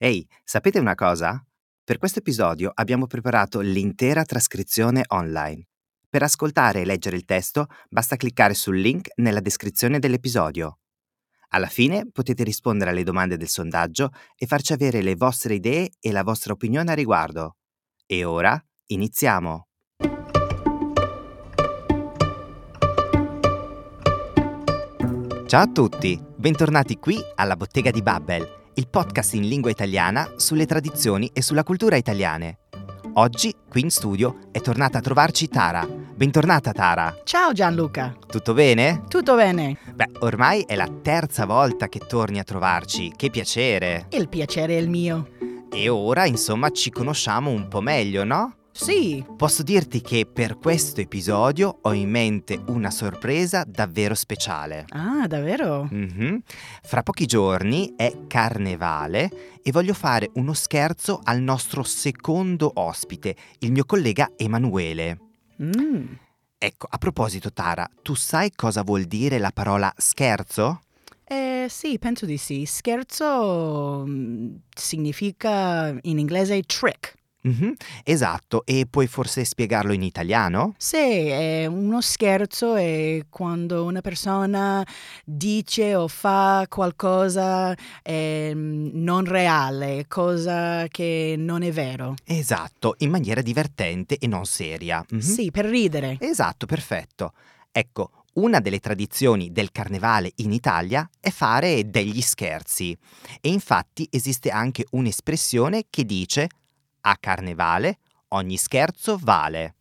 Ehi, sapete una cosa? Per questo episodio abbiamo preparato l'intera trascrizione online. Per ascoltare e leggere il testo basta cliccare sul link nella descrizione dell'episodio. Alla fine potete rispondere alle domande del sondaggio e farci avere le vostre idee e la vostra opinione a riguardo. E ora iniziamo! Ciao a tutti, bentornati qui alla Bottega di Babbel il podcast in lingua italiana sulle tradizioni e sulla cultura italiane. Oggi, qui in studio, è tornata a trovarci Tara. Bentornata Tara. Ciao Gianluca. Tutto bene? Tutto bene. Beh, ormai è la terza volta che torni a trovarci. Che piacere. Il piacere è il mio. E ora, insomma, ci conosciamo un po' meglio, no? Sì. Posso dirti che per questo episodio ho in mente una sorpresa davvero speciale. Ah, davvero? Mm-hmm. Fra pochi giorni è carnevale e voglio fare uno scherzo al nostro secondo ospite, il mio collega Emanuele. Mm. Ecco, a proposito Tara, tu sai cosa vuol dire la parola scherzo? Eh sì, penso di sì. Scherzo mm, significa in inglese trick. Mhm, esatto, e puoi forse spiegarlo in italiano? Sì, è uno scherzo è quando una persona dice o fa qualcosa eh, non reale, cosa che non è vero. Esatto, in maniera divertente e non seria. Mhm. Sì, per ridere. Esatto, perfetto. Ecco, una delle tradizioni del carnevale in Italia è fare degli scherzi. E infatti esiste anche un'espressione che dice a carnevale ogni scherzo vale.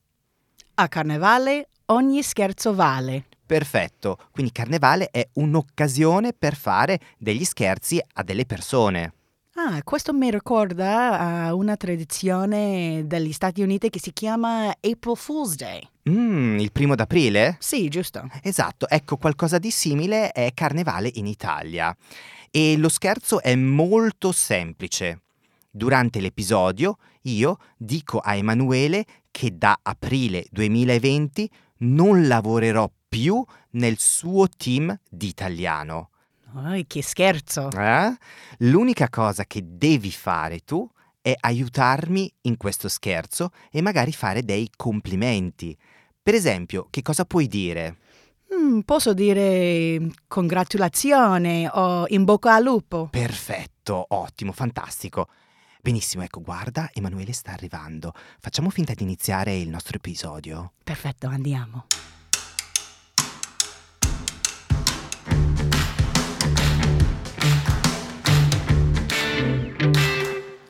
A carnevale ogni scherzo vale. Perfetto, quindi carnevale è un'occasione per fare degli scherzi a delle persone. Ah, questo mi ricorda a una tradizione degli Stati Uniti che si chiama April Fool's Day. Mm, il primo d'aprile? Sì, giusto. Esatto, ecco qualcosa di simile è carnevale in Italia. E lo scherzo è molto semplice. Durante l'episodio io dico a Emanuele che da aprile 2020 non lavorerò più nel suo team di italiano. Oh, che scherzo. Eh? L'unica cosa che devi fare tu è aiutarmi in questo scherzo e magari fare dei complimenti. Per esempio, che cosa puoi dire? Mm, posso dire congratulazione o in bocca al lupo. Perfetto, ottimo, fantastico. Benissimo, ecco, guarda, Emanuele sta arrivando. Facciamo finta di iniziare il nostro episodio. Perfetto, andiamo.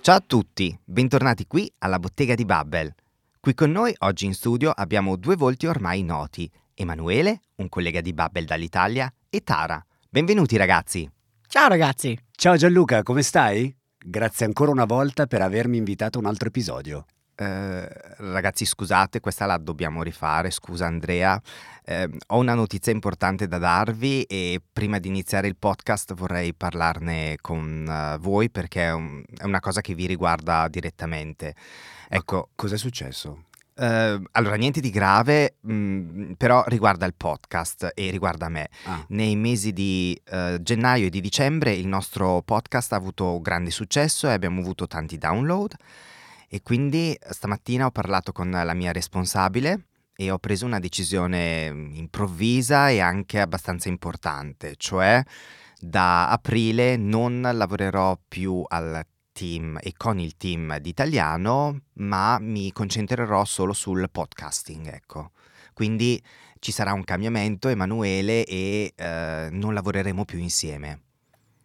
Ciao a tutti, bentornati qui alla Bottega di Babbel. Qui con noi oggi in studio abbiamo due volti ormai noti, Emanuele, un collega di Babbel dall'Italia, e Tara. Benvenuti ragazzi. Ciao ragazzi. Ciao Gianluca, come stai? Grazie ancora una volta per avermi invitato a un altro episodio. Eh, ragazzi, scusate, questa la dobbiamo rifare. Scusa, Andrea. Eh, ho una notizia importante da darvi e prima di iniziare il podcast vorrei parlarne con eh, voi perché è, un- è una cosa che vi riguarda direttamente. Ecco, Cos'è successo? Eh, allora, niente di grave, mh, però riguarda il podcast e riguarda me. Ah, Nei mesi di eh, gennaio e di dicembre il nostro podcast ha avuto grande successo e abbiamo avuto tanti download e quindi stamattina ho parlato con la mia responsabile e ho preso una decisione mm, improvvisa e anche abbastanza importante, cioè da aprile non lavorerò più al team e con il team di italiano, ma mi concentrerò solo sul podcasting, ecco. Quindi ci sarà un cambiamento, Emanuele, e eh, non lavoreremo più insieme.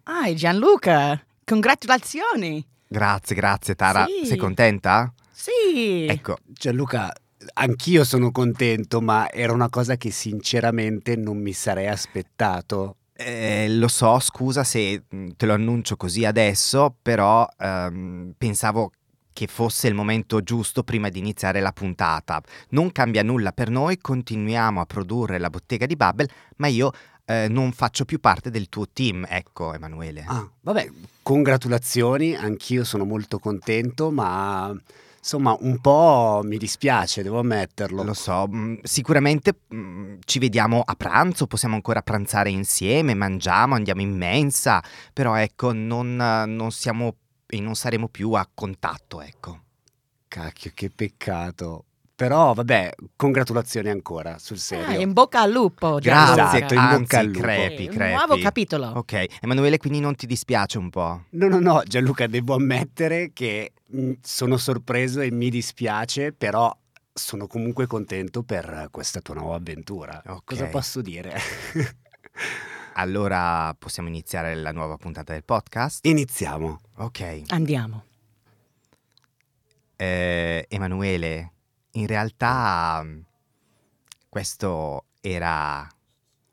Ah, Gianluca, congratulazioni. Grazie, grazie Tara. Sì. Sei contenta? Sì. Ecco, Gianluca, anch'io sono contento, ma era una cosa che sinceramente non mi sarei aspettato. Eh, lo so, scusa se mm, te lo annuncio così adesso, però ehm, pensavo che fosse il momento giusto prima di iniziare la puntata. Non cambia nulla per noi, continuiamo a produrre la bottega di Babbel, ma io eh, non faccio più parte del tuo team, ecco Emanuele. Ah, vabbè, congratulazioni, anch'io sono molto contento, ma insomma un po' mi dispiace, devo ammetterlo. Lo so, mm, sicuramente mm, ci vediamo a pranzo, possiamo ancora pranzare insieme, mangiamo, andiamo in mensa, però ecco, non, non siamo e non saremo più a contatto, ecco. Cacchio, che peccato. Però vabbè, congratulazioni ancora, sul serio. Ah, in bocca al lupo. Grazie, Gianluca. Esatto, in anzi, bocca al lupo. crepi, Un crepi. nuovo capitolo. Ok, Emanuele, quindi non ti dispiace un po'? No, no, no, Gianluca, devo ammettere che mh, sono sorpreso e mi dispiace, però sono comunque contento per questa tua nuova avventura. Ok. Cosa posso dire? Allora possiamo iniziare la nuova puntata del podcast? Iniziamo. Ok. Andiamo. Eh, Emanuele, in realtà questo era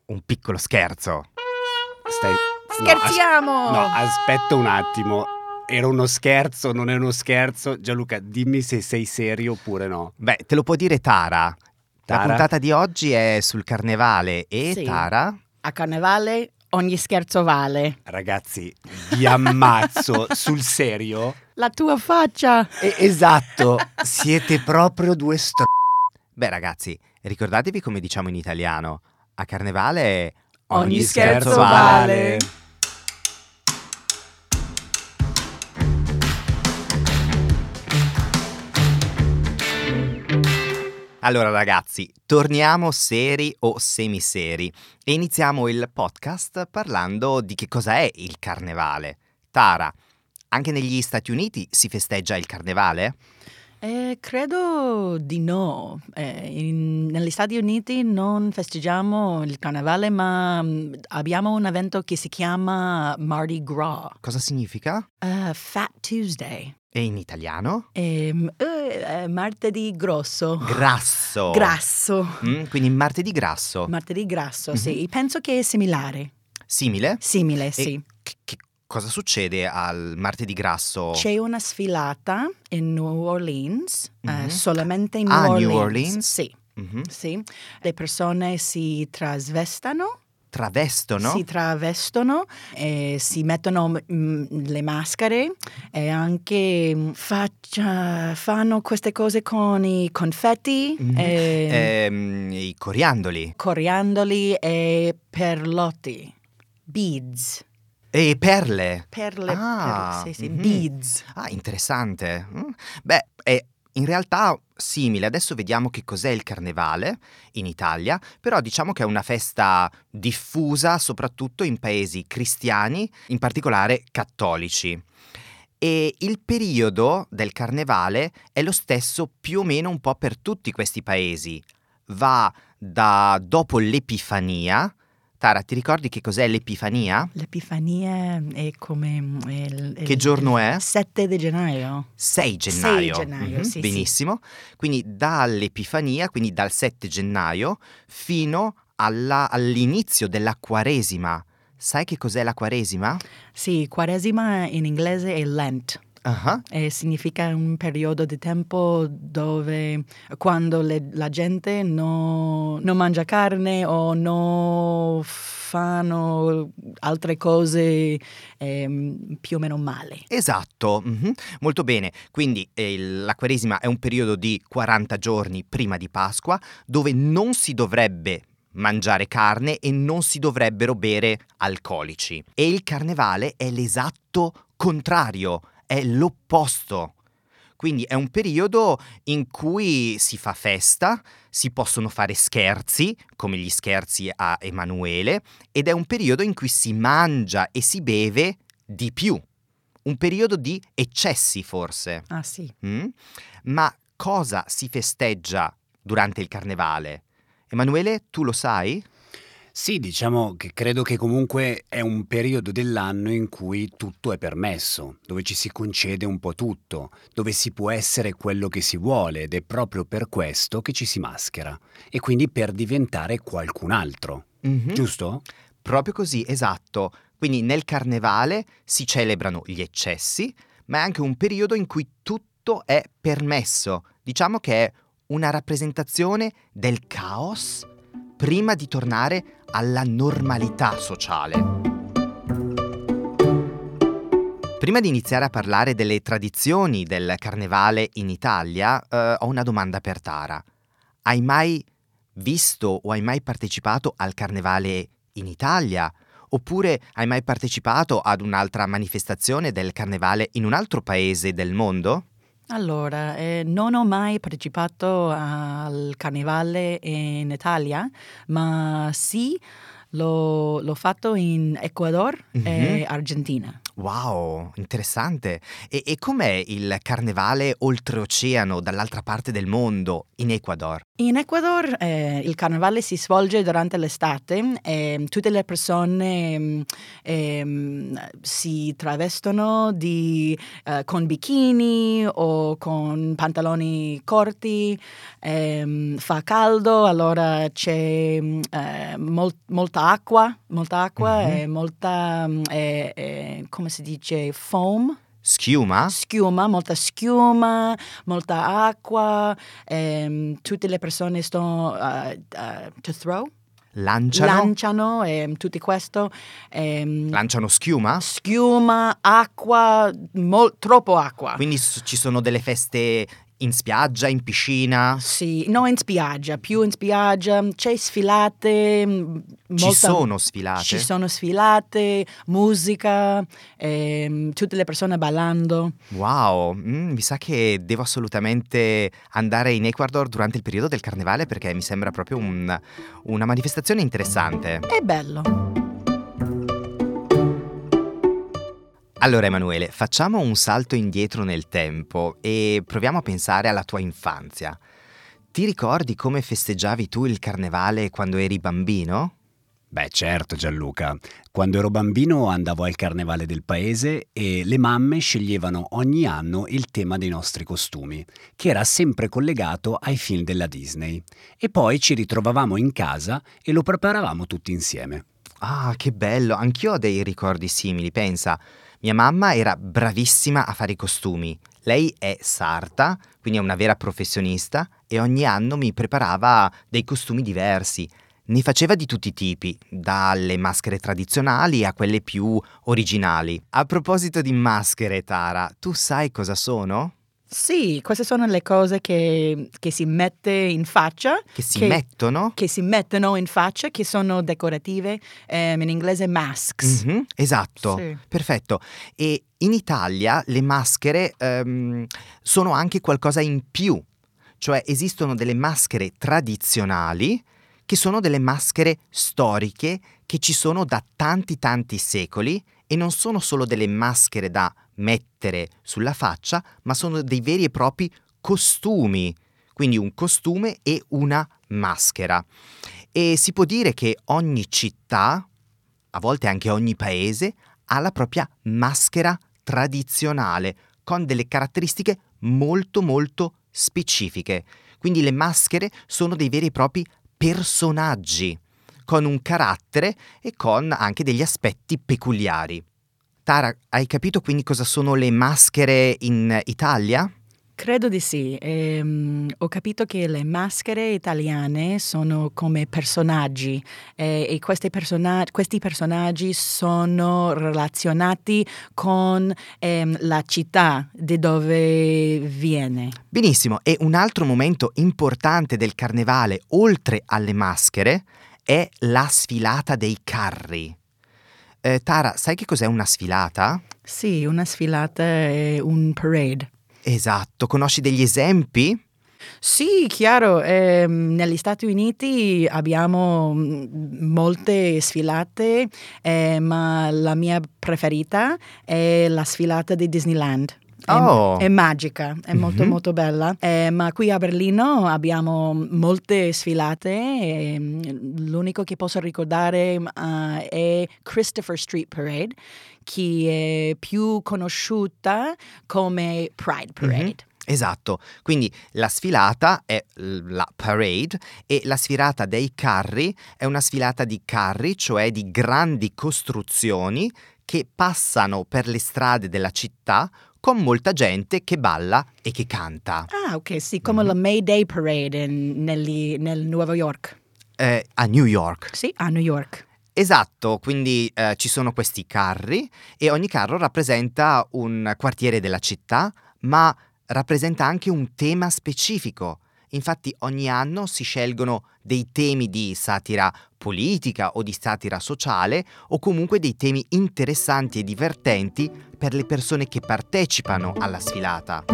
un piccolo scherzo. Stai... no, as- Scherziamo! No, aspetta un attimo. Era uno scherzo, non è uno scherzo? Gianluca, dimmi se sei serio oppure no. Beh, te lo può dire Tara. Tara? La puntata di oggi è sul carnevale e Sì. Tara... A carnevale ogni scherzo vale. Ragazzi, vi ammazzo sul serio. La tua faccia. E- esatto, siete proprio due str... Beh ragazzi, ricordatevi come diciamo in italiano. A carnevale Ogni scherzo vale. Allora ragazzi, torniamo seri o semiseri e iniziamo il podcast parlando di che cosa è il carnevale. Tara, anche negli Stati Uniti si festeggia il carnevale? Eh, credo di no. Eh, in- negli Stati Uniti non festeggiamo il carnevale, ma mm, abbiamo un evento che si chiama Mardi Gras, Cosa significa? eh, Fat Tuesday, E in italiano? Ehm, eh, eh, martedì grosso. Grasso. Grasso. Mm, quindi martedì grasso. Martedì grasso, Mhm. sì. Penso che è similare. Simile? Simile, sì. Che, che cosa succede al martedì grasso? C'è una sfilata in New Orleans, eh, Mhm. solamente in Ah, New New Orleans. Orleans? Sì, Mhm. sì. Le persone si trasvestano, Travestono? si travestono, e si mettono mm, le maschere e anche mm, faccia- fanno queste cose con i confetti, Mhm. e Ehm, I coriandoli. coriandoli e perlotti. Beads. E perle. Perle, Ah, perle, sì, sì, mhm. beads. Ah, interessante. Mm. Beh, è in realtà simile. Adesso vediamo che cos'è il carnevale in Italia, però diciamo che è una festa diffusa soprattutto in paesi cristiani, in particolare cattolici. E il periodo del carnevale è lo stesso più o meno un po' per tutti questi paesi. Va da dopo l'Epifania. Tara, ti ricordi che cos'è l'Epifania? L'Epifania è come... mm, è il- è Che giorno è? 7 di gennaio. 6 gennaio. 6 gennaio, Mhm, sì, sì. Benissimo. Quindi dall'Epifania, quindi dal 7 gennaio, fino alla- all'inizio della Quaresima. Sai che cos'è la Quaresima? Sì, Quaresima in inglese è Lent. Ah, E significa un periodo di tempo dove quando le- la gente no- non mangia carne o non fanno altre cose ehm, più o meno male. Esatto, mhm, molto bene. Quindi eh, la Quaresima è un periodo di 40 giorni prima di Pasqua dove non si dovrebbe mangiare carne e non si dovrebbero bere alcolici. E il carnevale è l'esatto contrario, è l'opposto. Quindi è un periodo in cui si fa festa, si possono fare scherzi, come gli scherzi a Emanuele, ed è un periodo in cui si mangia e si beve di più. Un periodo di eccessi forse. Ah sì. Mm? Ma cosa si festeggia durante il carnevale? Emanuele, tu lo sai? Sì, diciamo che credo che comunque è un periodo dell'anno in cui tutto è permesso, dove ci si concede un po' tutto, dove si può essere quello che si vuole ed è proprio per questo che ci si maschera e quindi per diventare qualcun altro, Mhm. giusto? Proprio così, esatto. Quindi nel carnevale si celebrano gli eccessi, ma è anche un periodo in cui tutto è permesso. Diciamo che è una rappresentazione del caos prima di tornare alla normalità sociale. Prima di iniziare a parlare delle tradizioni del carnevale in Italia, eh, ho una domanda per Tara. Hai mai visto o hai mai partecipato al carnevale in Italia? Oppure hai mai partecipato ad un'altra manifestazione del carnevale in un altro paese del mondo? Allora, eh, non ho mai partecipato al carnevale in Italia, ma sì, l'ho, l'ho fatto in Ecuador Mhm. e Argentina. Wow, interessante. E, e com'è il carnevale oltreoceano, dall'altra parte del mondo, in Ecuador? In Ecuador eh, il carnevale si svolge durante l'estate e tutte le persone ehm, si travestono di, eh, con bikini o con pantaloni corti, ehm, fa caldo, allora c'è eh, mol- molta acqua, molta acqua Mhm. e molta, mm, eh, eh, come si dice, foam. Schiuma? Schiuma, molta schiuma, molta acqua, ehm, tutte le persone sto uh, uh, to throw, Lanciano? lanciano e tutto questo. ehm, Lanciano schiuma? schiuma, acqua, mol- troppo acqua. Quindi s- ci sono delle feste in spiaggia, in piscina? Sì, no in spiaggia, più in spiaggia, c'è sfilate. mm, Ci molta- sono sfilate? Ci sono sfilate, musica, ehm, tutte le persone ballando. Wow, mm, mi sa che devo assolutamente andare in Ecuador durante il periodo del carnevale perché mi sembra proprio un- una manifestazione interessante. È bello. Allora Emanuele, facciamo un salto indietro nel tempo e proviamo a pensare alla tua infanzia. Ti ricordi come festeggiavi tu il carnevale quando eri bambino? Beh, certo Gianluca. Quando ero bambino andavo al carnevale del paese e le mamme sceglievano ogni anno il tema dei nostri costumi, che era sempre collegato ai film della Disney. E poi ci ritrovavamo in casa e lo preparavamo tutti insieme. Ah, che bello, anch'io ho dei ricordi simili, pensa. Mia mamma era bravissima a fare i costumi. Lei è sarta, quindi è una vera professionista e ogni anno mi preparava dei costumi diversi. Ne faceva di tutti i tipi, dalle maschere tradizionali a quelle più originali. A proposito di maschere, Tara, tu sai cosa sono? Sì, queste sono le cose che, che si mette in faccia, Che si Che- mettono? che si mettono in faccia, che sono decorative, ehm, in inglese masks. Mhm, esatto. Sì. Perfetto. E in Italia le maschere ehm, sono anche qualcosa in più, cioè esistono delle maschere tradizionali che sono delle maschere storiche che ci sono da tanti tanti secoli e non sono solo delle maschere da mettere sulla faccia, ma sono dei veri e propri costumi, quindi un costume e una maschera. E si può dire che ogni città, a volte anche ogni paese, ha la propria maschera tradizionale, con delle caratteristiche molto molto specifiche. Quindi le maschere sono dei veri e propri personaggi, con un carattere e con anche degli aspetti peculiari. Tara, hai capito quindi cosa sono le maschere in Italia? Credo di sì. Ehm, ho capito che le maschere italiane sono come personaggi eh, e questi, persona- questi personaggi sono relazionati con ehm, la città di dove viene. Benissimo, e un altro momento importante del carnevale, oltre alle maschere, è la sfilata dei carri. Eh, Tara, sai che cos'è una sfilata? Sì, una sfilata è un parade. Esatto, conosci degli esempi? Sì, chiaro, ehm, negli Stati Uniti abbiamo mm, molte sfilate, eh, ma la mia preferita è la sfilata di Disneyland. È, Oh. è magica, è molto Mhm. molto bella. Eh, ma qui a Berlino abbiamo molte sfilate. e, mm, l'unico che posso ricordare eh, è Christopher Street Parade, che è più conosciuta come Pride Parade. Mhm. Esatto, quindi la sfilata è la parade e la sfilata dei carri è una sfilata di carri, cioè di grandi costruzioni che passano per le strade della città con molta gente che balla e che canta. Ah, ok, sì, come Mhm. la May Day Parade in- negli- nel Nuova York. Eh, a New York. Sì, a New York. Esatto, quindi eh, ci sono questi carri e ogni carro rappresenta un quartiere della città, ma rappresenta anche un tema specifico. Infatti ogni anno si scelgono dei temi di satira politica o di satira sociale o comunque dei temi interessanti e divertenti per le persone che partecipano alla sfilata.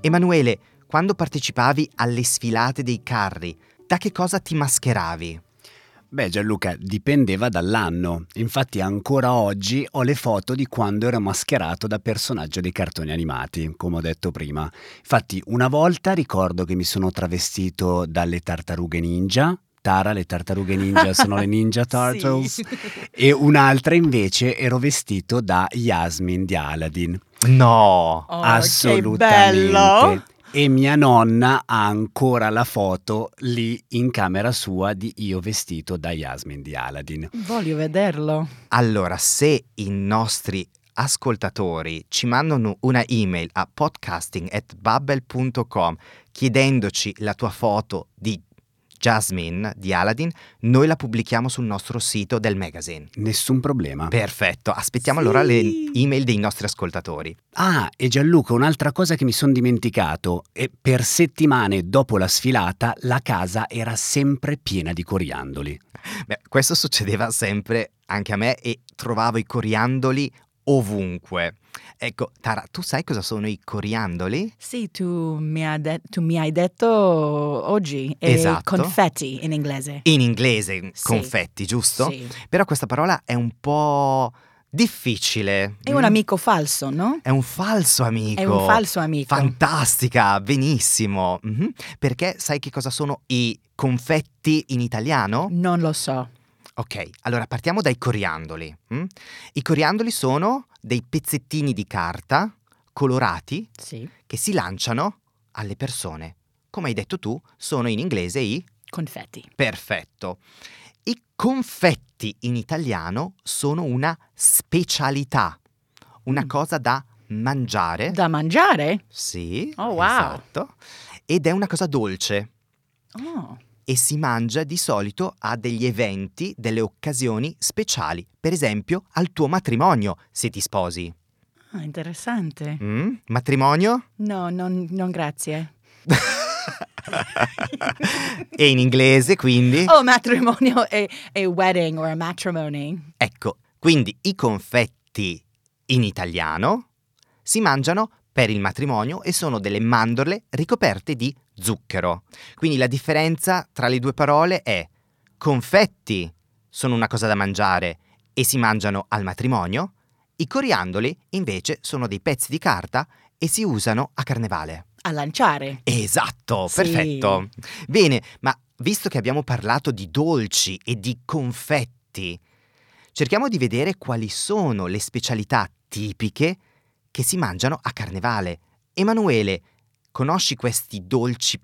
Emanuele, quando partecipavi alle sfilate dei carri, da che cosa ti mascheravi? Beh Gianluca, dipendeva dall'anno. Infatti ancora oggi ho le foto di quando ero mascherato da personaggio dei cartoni animati, come ho detto prima. Infatti una volta ricordo che mi sono travestito dalle tartarughe ninja, Tara, le tartarughe ninja sono le Ninja Turtles. Sì. E un'altra invece ero vestito da Yasmin di Aladdin. No! Oh, Assolutamente. E mia nonna ha ancora la foto lì in camera sua di io vestito da Yasmin di Aladdin. Voglio vederlo. Allora, se i nostri ascoltatori ci mandano una email a podcasting@bubble.com chiedendoci la tua foto di Jasmine di Aladdin, noi la pubblichiamo sul nostro sito del magazine. Nessun problema. Perfetto, aspettiamo Sì. allora le email dei nostri ascoltatori. Ah, e Gianluca, un'altra cosa che mi sono dimenticato. E per settimane dopo la sfilata la casa era sempre piena di coriandoli. Beh, questo succedeva sempre anche a me e trovavo i coriandoli ovunque. Ecco, Tara, tu sai cosa sono i coriandoli? Sì, tu mi, hai de- tu mi hai detto oggi. È Esatto. confetti in inglese. In inglese, Sì. confetti, giusto? Sì. Però questa parola è un po' difficile. È un Mm? amico falso, no? È un falso amico. È un falso amico. Fantastica, benissimo. Mhm. Perché sai che cosa sono i confetti in italiano? non lo so. Ok, allora partiamo dai coriandoli. mm? I coriandoli sono dei pezzettini di carta colorati Sì. che si lanciano alle persone. Come hai detto tu, sono in inglese i Confetti. perfetto. I confetti in italiano sono una specialità, una Mm. cosa da mangiare. Da mangiare? Sì, Oh, wow. esatto. Ed è una cosa dolce Oh. E si mangia di solito a degli eventi, delle occasioni speciali, per esempio al tuo matrimonio, se ti sposi. Ah, interessante. Mm? Matrimonio? No, non, non grazie. e in inglese, quindi? Oh, matrimonio e, e wedding or matrimony. Ecco, quindi i confetti in italiano si mangiano per il matrimonio e sono delle mandorle ricoperte di zucchero. Quindi la differenza tra le due parole è confetti sono una cosa da mangiare e si mangiano al matrimonio, i coriandoli invece sono dei pezzi di carta e si usano a carnevale. A lanciare. Esatto, Sì. perfetto. Bene, ma visto che abbiamo parlato di dolci e di confetti, cerchiamo di vedere quali sono le specialità tipiche che si mangiano a carnevale. Emanuele, conosci questi dolci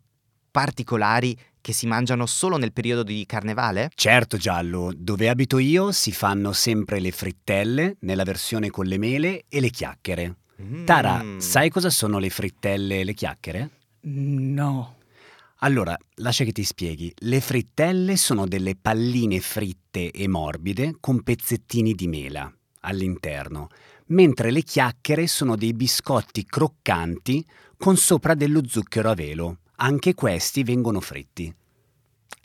particolari che si mangiano solo nel periodo di carnevale? Certo Giallo, dove abito io si fanno sempre le frittelle nella versione con le mele e le chiacchiere. Tara, Mm. sai cosa sono le frittelle e le chiacchiere? No. Allora, lascia che ti spieghi. Le frittelle sono delle palline fritte e morbide con pezzettini di mela all'interno, mentre le chiacchiere sono dei biscotti croccanti con sopra dello zucchero a velo. Anche questi vengono fritti.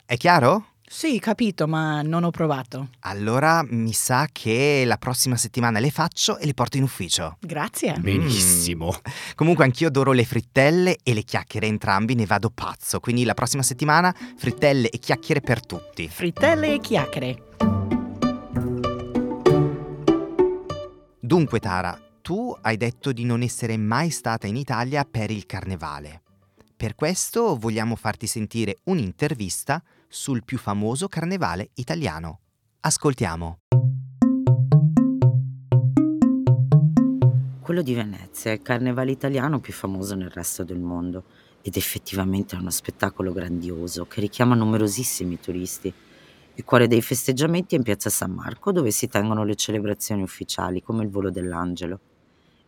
È chiaro? Sì, capito, ma non ho provato. Allora mi sa che la prossima settimana le faccio e le porto in ufficio. Grazie. Benissimo. Comunque anch'io adoro le frittelle e le chiacchiere, entrambi ne vado pazzo. Quindi la prossima settimana frittelle e chiacchiere per tutti. Frittelle e chiacchiere. Dunque Tara, tu hai detto di non essere mai stata in Italia per il carnevale. Per questo vogliamo farti sentire un'intervista sul più famoso carnevale italiano. Ascoltiamo. Quello di Venezia è il carnevale italiano più famoso nel resto del mondo ed effettivamente è uno spettacolo grandioso che richiama numerosissimi turisti. Il cuore dei festeggiamenti è in piazza San Marco dove si tengono le celebrazioni ufficiali come il volo dell'angelo.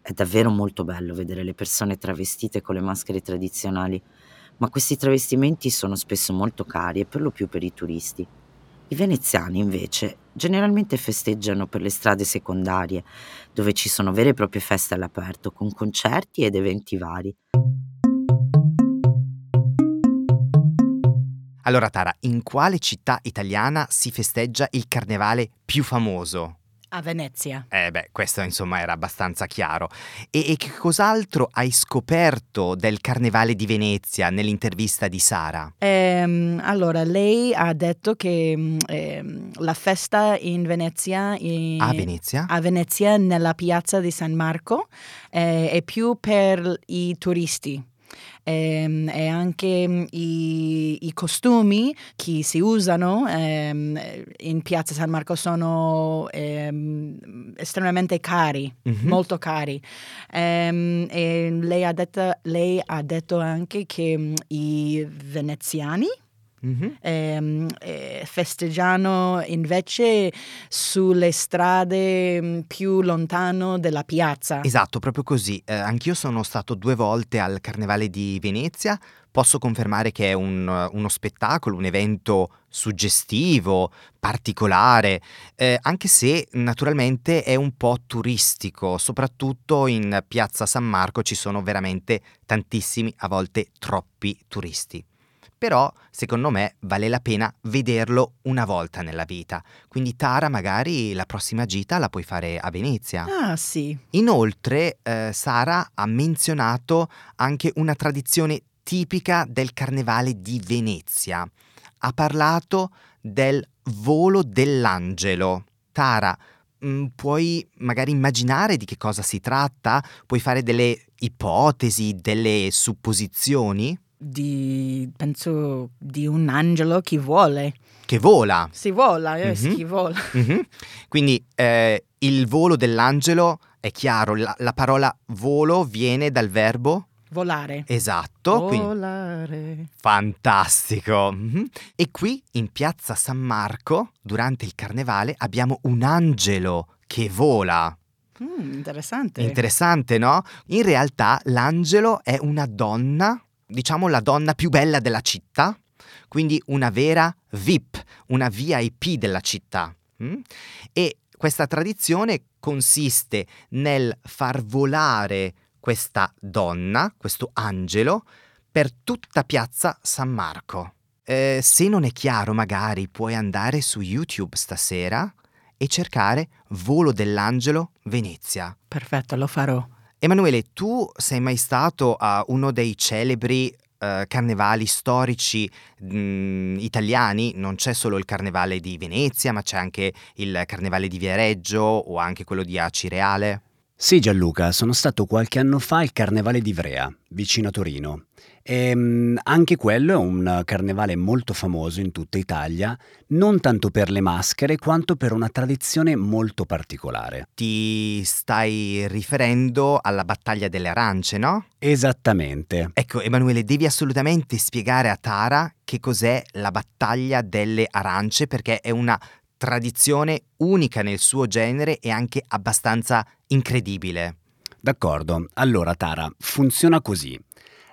È davvero molto bello vedere le persone travestite con le maschere tradizionali, ma questi travestimenti sono spesso molto cari e per lo più per i turisti. I veneziani invece generalmente festeggiano per le strade secondarie dove ci sono vere e proprie feste all'aperto, con concerti ed eventi vari. Allora Tara, in quale città italiana si festeggia il carnevale più famoso? A Venezia. Eh beh, questo insomma era abbastanza chiaro. E, e che cos'altro hai scoperto del Carnevale di Venezia nell'intervista di Sara? Ehm, allora, lei ha detto che mm, ehm, la festa in Venezia, in- A Venezia? a Venezia, nella piazza di San Marco, eh, è più per i turisti. Ehm, e anche mm, i, i costumi che si usano ehm, in piazza San Marco sono ehm, estremamente cari, Mhm. molto cari. Ehm, e lei ha, detto, lei ha detto anche che mm, i veneziani Mhm. ehm, eh, festeggiano invece sulle strade mm, più lontano della piazza. Esatto, proprio così. Eh, anch'io sono stato due volte al Carnevale di Venezia. Posso confermare che è un- uno spettacolo, un evento suggestivo, particolare, eh, anche se naturalmente è un po' turistico, soprattutto in Piazza San Marco ci sono veramente tantissimi, a volte troppi turisti. Però, secondo me, vale la pena vederlo una volta nella vita. Quindi Tara, magari la prossima gita la puoi fare a Venezia. Ah sì, Inoltre, eh, Sara ha menzionato anche una tradizione tipica del carnevale di Venezia. Ha parlato del volo dell'angelo. Tara, mm, puoi magari immaginare di che cosa si tratta? Puoi fare delle ipotesi, delle supposizioni? Di, penso di un angelo che vuole. Che vola. Si vola, eh, Mhm. chi vola. Mhm. Quindi eh, il volo dell'angelo è chiaro, la, la parola volo viene dal verbo Volare. esatto, quindi Volare. fantastico. Mhm. E qui in piazza San Marco, durante il carnevale, abbiamo un angelo che vola. Mm, interessante. Interessante, no? In realtà l'angelo è una donna, diciamo la donna più bella della città, quindi una vera VIP, una VIP della città. mm? E questa tradizione consiste nel far volare questa donna, questo angelo, per tutta piazza San Marco. Eh, se non è chiaro, magari puoi andare su YouTube stasera e cercare Volo dell'Angelo Venezia. Perfetto, lo farò. Emanuele, tu sei mai stato a uno dei celebri eh, carnevali storici mh, italiani? Non c'è solo il carnevale di Venezia, ma c'è anche il carnevale di Viareggio o anche quello di Acireale. Sì Gianluca, sono stato qualche anno fa al Carnevale di Ivrea, vicino a Torino. E mm, anche quello è un carnevale molto famoso in tutta Italia, non tanto per le maschere quanto per una tradizione molto particolare. Ti stai riferendo alla battaglia delle arance, no? Esattamente. Ecco, Emanuele, devi assolutamente spiegare a Tara che cos'è la battaglia delle arance perché è una tradizione unica nel suo genere e anche abbastanza incredibile. D'accordo, allora Tara, funziona così.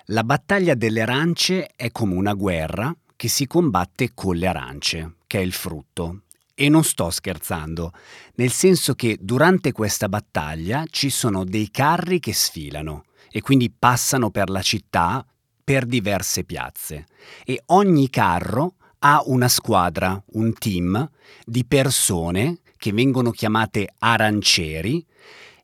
La battaglia delle arance è come una guerra che si combatte con le arance, che è il frutto. E non sto scherzando, nel senso che durante questa battaglia ci sono dei carri che sfilano e quindi passano per la città per diverse piazze e ogni carro ha una squadra, un team di persone che vengono chiamate arancieri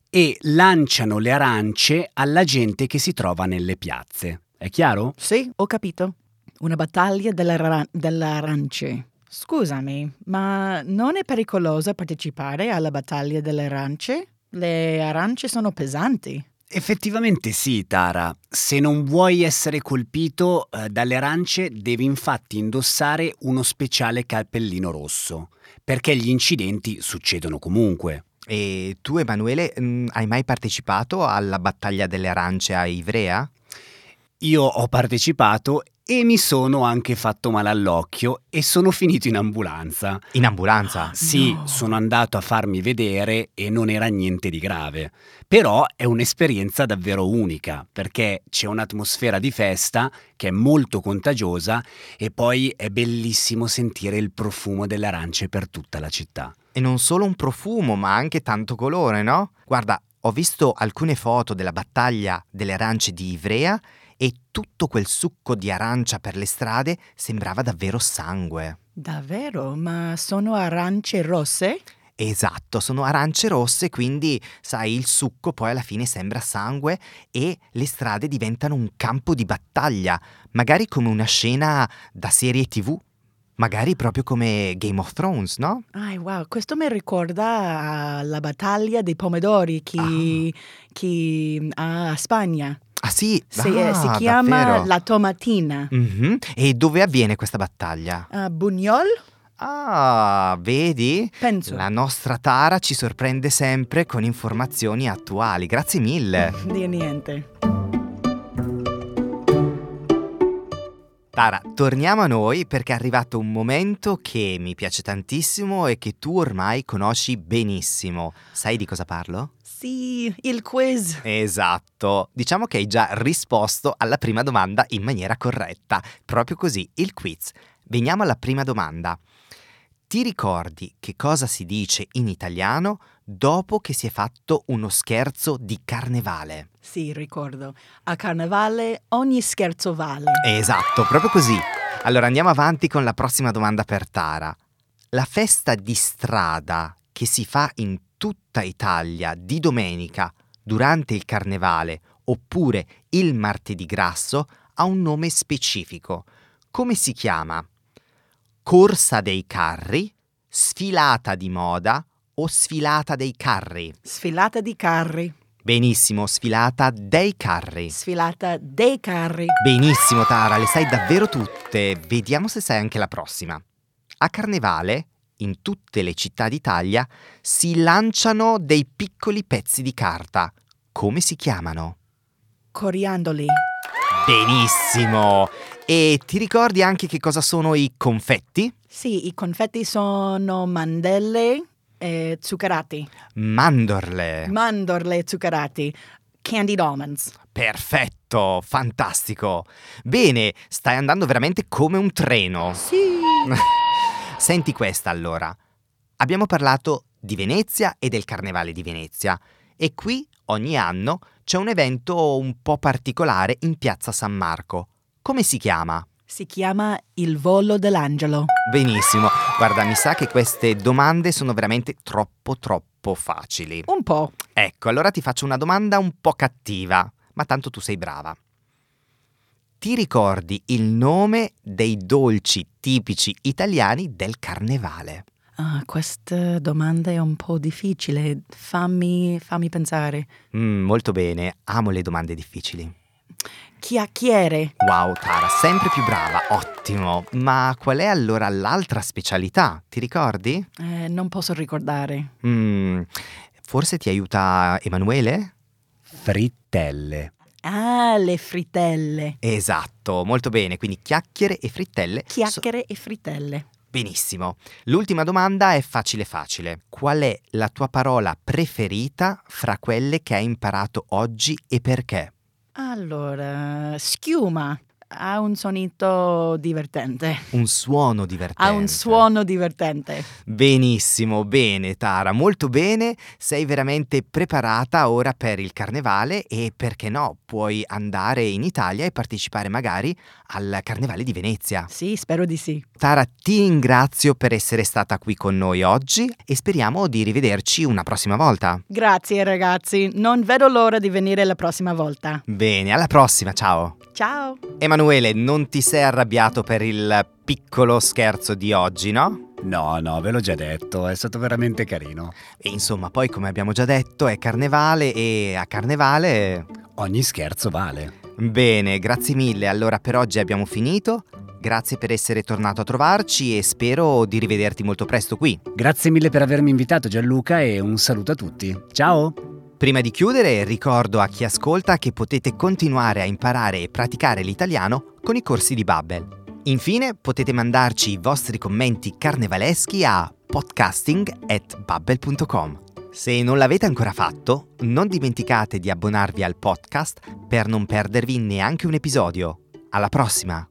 e lanciano le arance alla gente che si trova nelle piazze. È chiaro? Sì, ho capito. Una battaglia delle, ra- delle arance. Scusami, ma non è pericoloso partecipare alla battaglia delle arance? Le arance sono pesanti. Effettivamente sì, Tara. Se non vuoi essere colpito eh, dalle arance, devi infatti indossare uno speciale cappellino rosso, perché gli incidenti succedono comunque. E tu, Emanuele, mh, hai mai partecipato alla battaglia delle arance a Ivrea? Io ho partecipato e mi sono anche fatto male all'occhio e sono finito in ambulanza. In ambulanza? Sì, No. sono andato a farmi vedere e non era niente di grave. Però è un'esperienza davvero unica, perché c'è un'atmosfera di festa che è molto contagiosa e poi è bellissimo sentire il profumo delle arance per tutta la città. E non solo un profumo, ma anche tanto colore, no? Guarda, ho visto alcune foto della battaglia delle arance di Ivrea e tutto quel succo di arancia per le strade sembrava davvero sangue. Davvero? Ma sono arance rosse? Esatto, sono arance rosse, quindi sai, il succo poi alla fine sembra sangue e le strade diventano un campo di battaglia, magari come una scena da serie TV. Magari proprio come Game of Thrones, no? Ah, wow, questo mi ricorda la battaglia dei pomodori che, che a Spagna. Ah sì, Si, ah, eh, si chiama davvero. la tomatina. Mhm. E dove avviene questa battaglia? A Bugnol? Ah, vedi? Penso. La nostra Tara ci sorprende sempre con informazioni attuali. Grazie mille. Di niente. Tara, torniamo a noi perché è arrivato un momento che mi piace tantissimo e che tu ormai conosci benissimo. Sai di cosa parlo? Sì, il quiz. Esatto, diciamo che hai già risposto alla prima domanda in maniera corretta. Proprio così, il quiz. Veniamo alla prima domanda. Ti ricordi che cosa si dice in italiano dopo che si è fatto uno scherzo di carnevale? Sì, ricordo. A carnevale ogni scherzo vale. Esatto, proprio così. Allora andiamo avanti con la prossima domanda per Tara. La festa di strada che si fa in tutta Italia di domenica durante il carnevale oppure il martedì grasso ha un nome specifico. Come si chiama? Corsa dei carri, sfilata di moda o sfilata dei carri? Sfilata di carri. Benissimo, sfilata dei carri. Sfilata dei carri. Benissimo Tara, le sai davvero tutte. Vediamo se sai anche la prossima. A Carnevale, in tutte le città d'Italia, si lanciano dei piccoli pezzi di carta. Come si chiamano? Coriandoli. Benissimo! E ti ricordi anche che cosa sono i confetti? Sì, i confetti sono mandelle e zuccherati. Mandorle. Mandorle zuccherati. Candied almonds. Perfetto, fantastico. Bene, stai andando veramente come un treno. Sì. Senti questa allora. Abbiamo parlato di Venezia e del Carnevale di Venezia e qui ogni anno c'è un evento un po' particolare in piazza San Marco. Come si chiama? Si chiama il volo dell'angelo. Benissimo, guarda, mi sa che queste domande sono veramente troppo troppo facili. Un po'. Ecco, allora ti faccio una domanda un po' cattiva, ma tanto tu sei brava. Ti ricordi il nome dei dolci tipici italiani del carnevale? Ah, questa domanda è un po' difficile. Fammi, fammi pensare. Mm, molto bene, amo le domande difficili. Chiacchiere. Wow, Tara, sempre più brava, ottimo. Ma qual è allora l'altra specialità? Ti ricordi? Eh, non posso ricordare. Mm, forse ti aiuta Emanuele? Frittelle. Ah, le frittelle. Esatto, molto bene, quindi chiacchiere e frittelle. so- Chiacchiere e frittelle. Benissimo. L'ultima domanda è facile facile. Qual è la tua parola preferita fra quelle che hai imparato oggi e perché? Allora, schiuma. Ha un sonito divertente. Un suono divertente. Ha un suono divertente. Benissimo, bene Tara, molto bene. Sei veramente preparata ora per il carnevale e perché no, puoi andare in Italia e partecipare magari al carnevale di Venezia. Sì, spero di sì. Tara, ti ringrazio per essere stata qui con noi oggi e speriamo di rivederci una prossima volta. Grazie ragazzi, non vedo l'ora di venire la prossima volta. Bene, alla prossima, ciao. Ciao! Emanuele, non ti sei arrabbiato per il piccolo scherzo di oggi, no? No, no, ve l'ho già detto, è stato veramente carino. E insomma, poi come abbiamo già detto, è carnevale e a carnevale... Ogni scherzo vale. Bene, grazie mille. Allora per oggi abbiamo finito. Grazie per essere tornato a trovarci e spero di rivederti molto presto qui. Grazie mille per avermi invitato Gianluca e un saluto a tutti. Ciao! Prima di chiudere, ricordo a chi ascolta che potete continuare a imparare e praticare l'italiano con i corsi di Babbel. Infine, potete mandarci i vostri commenti carnevaleschi a podcasting@babbel.com. Se non l'avete ancora fatto, non dimenticate di abbonarvi al podcast per non perdervi neanche un episodio. Alla prossima!